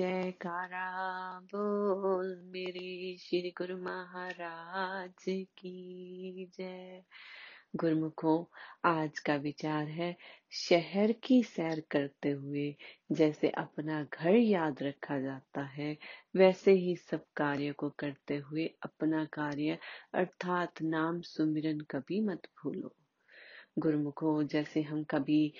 जयकारा, बोल मेरे श्री गुरु महाराज की जय। गुरुमुखों, आज का विचार है शहर की सैर करते हुए। जैसे अपना घर याद रखा जाता है, वैसे ही सब कार्य को करते हुए अपना कार्य, अर्थात नाम सुमिरन कभी मत भूलो। गुरुमुखों, जैसे हम कभी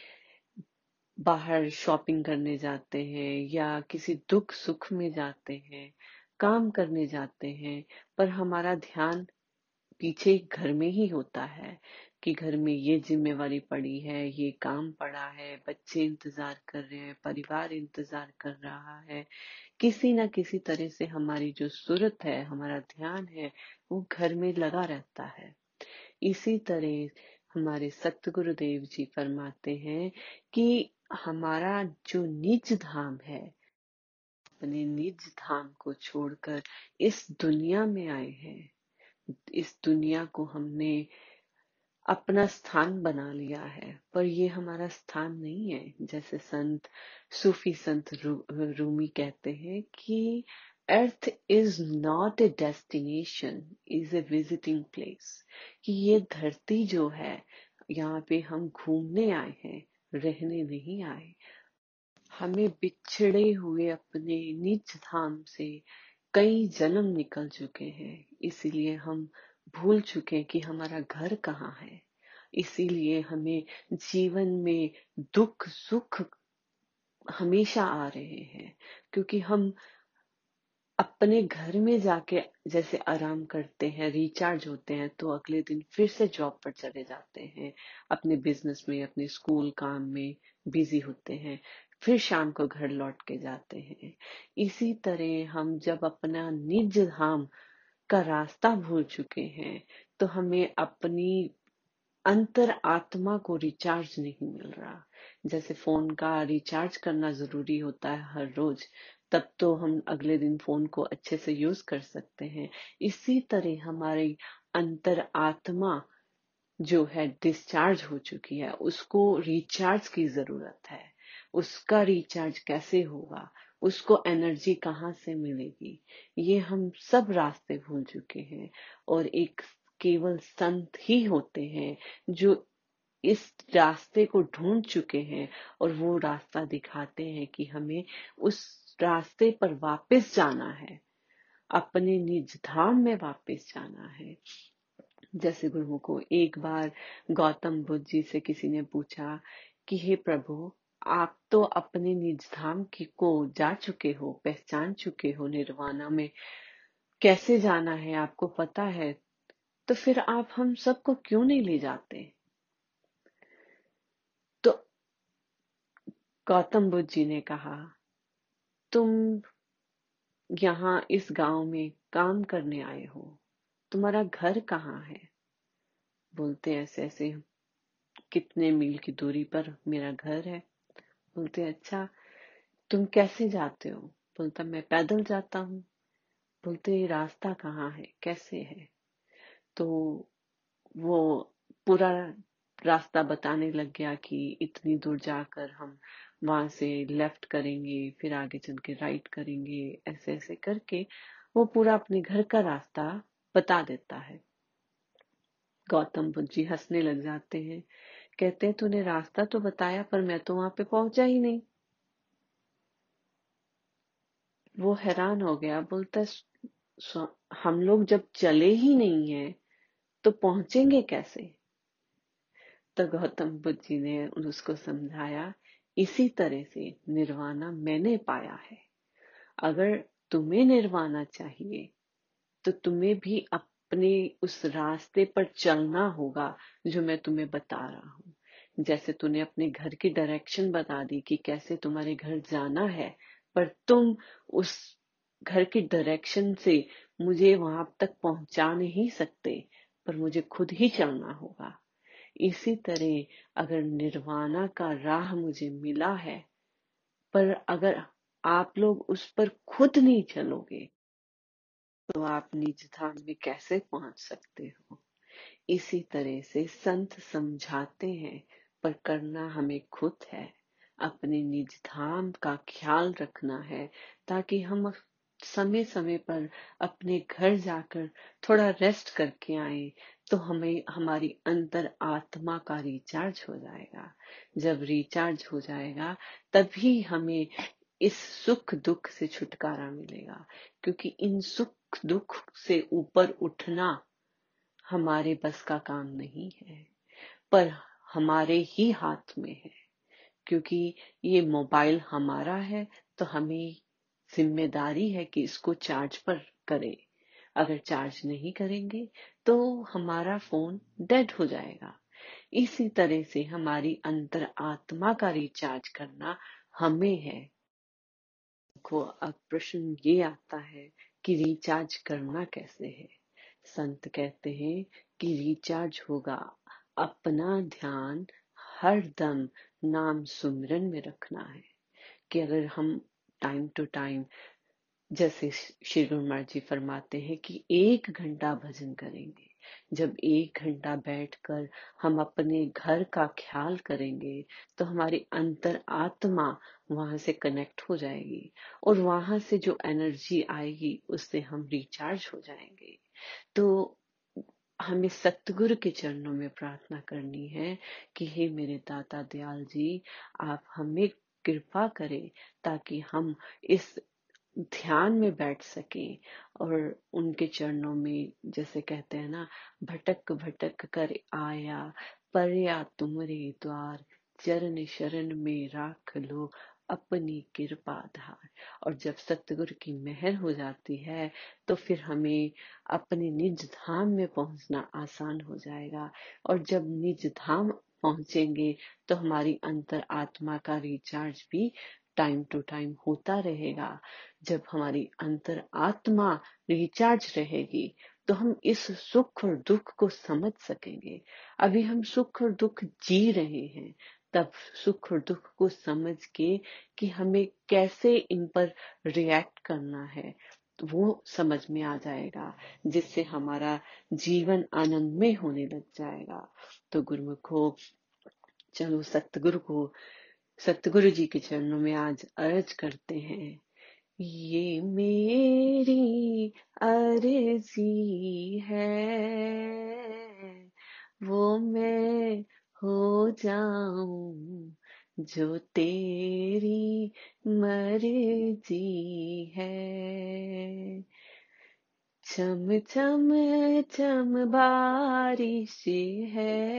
बाहर शॉपिंग करने जाते हैं या किसी दुख सुख में जाते हैं, काम करने जाते हैं, पर हमारा ध्यान पीछे घर में ही होता है कि घर में ये जिम्मेवारी पड़ी है, ये काम पड़ा है, बच्चे इंतज़ार कर रहे हैं, परिवार इंतज़ार कर रहा है। किसी ना किसी तरह से हमारी जो सूरत है, हमारा ध्यान है, वो घर में लगा रहता है। इसी तरह हमारे सतगुरुदेव जी फरमाते हैं कि हमारा जो निज धाम है अपने निज धाम को छोड़कर इस दुनिया में आए हैं। इस दुनिया को हमने अपना स्थान बना लिया है पर ये हमारा स्थान नहीं है। जैसे संत सूफी संत रू, रूमी कहते हैं कि earth is not a destination is a visiting place कि ये धरती जो है यहाँ पे हम घूमने आए हैं। रहने नहीं आए। हमें बिछड़े हुए अपने निज धाम से कई जन्म निकल चुके हैं। इसीलिए हम भूल चुके कि हमारा घर कहाँ है। इसीलिए हमें जीवन में दुख सुख हमेशा आ रहे हैं, क्योंकि हम अपने घर में जाके जैसे आराम करते हैं रिचार्ज होते हैं तो अगले दिन फिर से जॉब पर चले जाते हैं। अपने बिज़नेस में, अपने स्कूल काम में बिज़ी होते हैं। फिर शाम को घर लौट के जाते हैं। इसी तरह हम जब अपना निज धाम का रास्ता भूल चुके हैं तो हमें अपनी अंतर आत्मा को रिचार्ज नहीं मिल रहा। जैसे फ़ोन का रिचार्ज करना ज़रूरी होता है हर रोज तब तो हम अगले दिन फ़ोन को अच्छे से यूज़ कर सकते हैं। इसी तरह हमारी अंतर आत्मा जो है डिस्चार्ज हो चुकी है, उसको रिचार्ज की ज़रूरत है। उसका रिचार्ज कैसे होगा? उसको एनर्जी कहाँ से मिलेगी? ये हम सब रास्ते भूल चुके हैं और एक केवल संत ही होते हैं जो इस रास्ते को ढूंढ चुके हैं और वो रास्ता दिखाते हैं कि हमें उस रास्ते पर वापस जाना है। अपने निज धाम में वापस जाना है। जैसे गुरु को एक बार गौतम बुद्ध जी से किसी ने पूछा कि, हे प्रभु, आप तो अपने निज धाम की को जा चुके हो, पहचान चुके हो निर्वाणा में। कैसे जाना है, आपको पता है? तो फिर आप हम सबको क्यों नहीं ले जाते? गौतम बुद्ध जी ने कहा, तुम यहाँ इस गाँव में काम करने आए हो। तुम्हारा घर कहाँ है? बोलते ऐसे ऐसे, कितने मील की दूरी पर मेरा घर है? बोलते अच्छा तुम कैसे जाते हो? बोलता, मैं पैदल जाता हूँ। बोलते रास्ता कहाँ है? कैसे है? तो वो पूरा रास्ता बताने लग गया कि इतनी दूर जाकर हम वहाँ से लेफ़्ट करेंगे, फिर आगे चल के राइट करेंगे, ऐसे ऐसे करके वो पूरा अपने घर का रास्ता बता देता है। गौतम बुद्ध जी हंसने लग जाते हैं। कहते हैं, तूने रास्ता तो बताया, पर मैं तो वहाँ पे पहुँचा ही नहीं। वो हैरान हो गया, बोलता हम लोग जब चले ही नहीं है तो पहुँचेंगे कैसे? तो गौतम बुद्ध जी ने उसको समझाया इसी तरह से निर्वाणा मैंने पाया है। अगर तुम्हें निर्वाणा चाहिए तो तुम्हें भी अपने उस रास्ते पर चलना होगा जो मैं तुम्हें बता रहा हूँ। जैसे तूने अपने घर की डायरेक्शन बता दी कि कैसे तुम्हारे घर जाना है, पर तुम उस घर की डायरेक्शन से मुझे वहाँ तक पहुँचा नहीं सकते, पर मुझे खुद ही चलना होगा। इसी तरह अगर निर्वाणा का राह मुझे मिला है, पर अगर आप लोग उस पर खुद नहीं चलोगे तो आप निज धाम में कैसे पहुँच सकते हो? इसी तरह से संत समझाते हैं, पर करना हमें खुद है। अपने निज धाम का ख्याल रखना है, ताकि हम समय समय पर अपने घर जाकर थोड़ा रेस्ट करके आए तो हमें, हमारी अंतर आत्मा का रिचार्ज हो जाएगा। जब रिचार्ज हो जाएगा, तभी हमें इस सुख दुख से छुटकारा मिलेगा, क्योंकि इन सुख दुख से ऊपर उठना हमारे बस का काम नहीं है, पर हमारे ही हाथ में है, क्योंकि ये मोबाइल हमारा है तो हमें ज़िम्मेदारी है कि इसको चार्ज पर करें। अगर चार्ज नहीं करेंगे तो हमारा फ़ोन डेड हो जाएगा। इसी तरह से हमारी अंतर आत्मा का रिचार्ज करना हमें है। को अब प्रश्न ये आता है कि रिचार्ज करना कैसे है? संत कहते हैं कि रिचार्ज होगा अपना ध्यान हर दम नाम सुमरन में रखना है। कि अगर हम टाइम टू टाइम जैसे श्री गुरु महाराज जी फरमाते हैं कि एक घंटा भजन करेंगे। जब एक घंटा बैठकर हम अपने घर का ख्याल करेंगे तो हमारी अंतर आत्मा वहाँ से कनेक्ट हो जाएगी और वहाँ से जो एनर्जी आएगी, उससे हम रिचार्ज हो जाएँगे। तो हमें सतगुरु के चरणों में प्रार्थना करनी है कि हे मेरे दाता दयाल जी, आप हमें कृपा करें ताकि हम इस ध्यान में बैठ सके और उनके चरणों में, जैसे कहते हैं ना, भटक भटक कर आया, परया तुमरे द्वार, चरण शरण में राख लो अपनी कृपा धार। और जब सतगुरु की मेहर हो जाती है तो फिर हमें अपने निज धाम में पहुँचना आसान हो जाएगा। और जब निज धाम पहुँचेंगे तो हमारी अंतर आत्मा का रिचार्ज भी टाइम टू टाइम होता रहेगा। जब हमारी अंतर आत्मा रिचार्ज रहेगी तो हम इस सुख और दुख को समझ सकेंगे। अभी हम सुख और दुख जी रहे हैं, तब सुख और दुख को समझ के कि हमें कैसे इन पर रिएक्ट करना है। वो समझ में आ जाएगा, जिससे हमारा जीवन आनंदमय होने लग जाएगा। तो गुरुमुखो चलो सतगुरु को, सतगुरु जी के चरणों में आज अर्ज़ करते हैं। ये मेरी अर्जी है, वो मैं हो जाऊँ, जो तेरी मर्ज़ी है। चम चम चम बारिश है।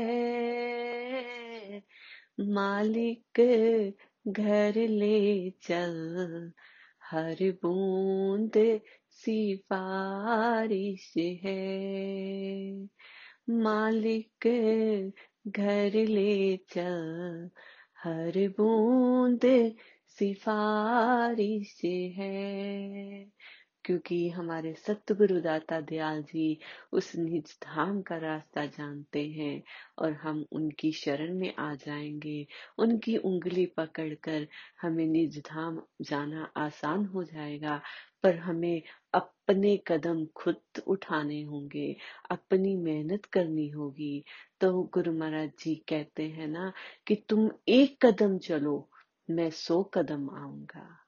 मालिक घर ले चल हर बूंद सिफारिश है। मालिक घर ले चल हर बूंद सिफारिश है। क्योंकि हमारे सतगुरु दाता दयाल जी उस निज धाम का रास्ता जानते हैं और हम उनकी शरण में आ जाएँगे। उनकी उंगली पकड़कर हमें निज धाम जाना आसान हो जाएगा, पर हमें अपने कदम खुद उठाने होंगे, अपनी मेहनत करनी होगी। तो गुरु महाराज जी कहते हैं ना कि तुम एक कदम चलो, मैं सौ कदम आऊँगा।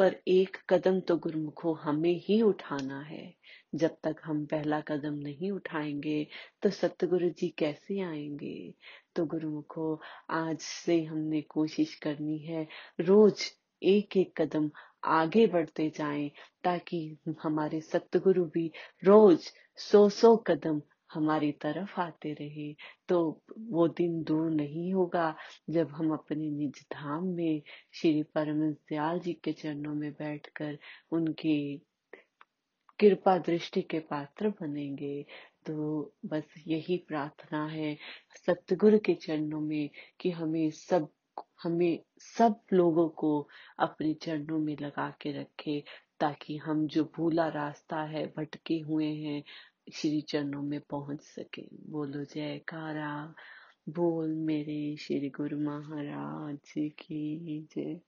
पर एक कदम तो गुरुमुखो हमें ही उठाना है। जब तक हम पहला कदम नहीं उठाएँगे तो सतगुरु जी कैसे आएँगे? तो गुरुमुखो, आज से हमने कोशिश करनी है, रोज एक एक कदम आगे बढ़ते जाएँ, ताकि हमारे सतगुरु भी रोज सौ सौ कदम हमारी तरफ़ आते रहे। तो वो दिन दूर नहीं होगा जब हम अपने निज धाम में श्री परम दयाल जी के चरणों में बैठकर उनकी कृपा दृष्टि के पात्र बनेंगे। तो बस यही प्रार्थना है सतगुरु के चरणों में कि हमें सब हमें सब लोगों को अपने चरणों में लगा के रखे ताकि हम जो भूला रास्ता है, भटके हुए हैं श्री चरणों में पहुँच सके। बोलो जयकारा। बोल मेरे श्री गुरु महाराज की जय।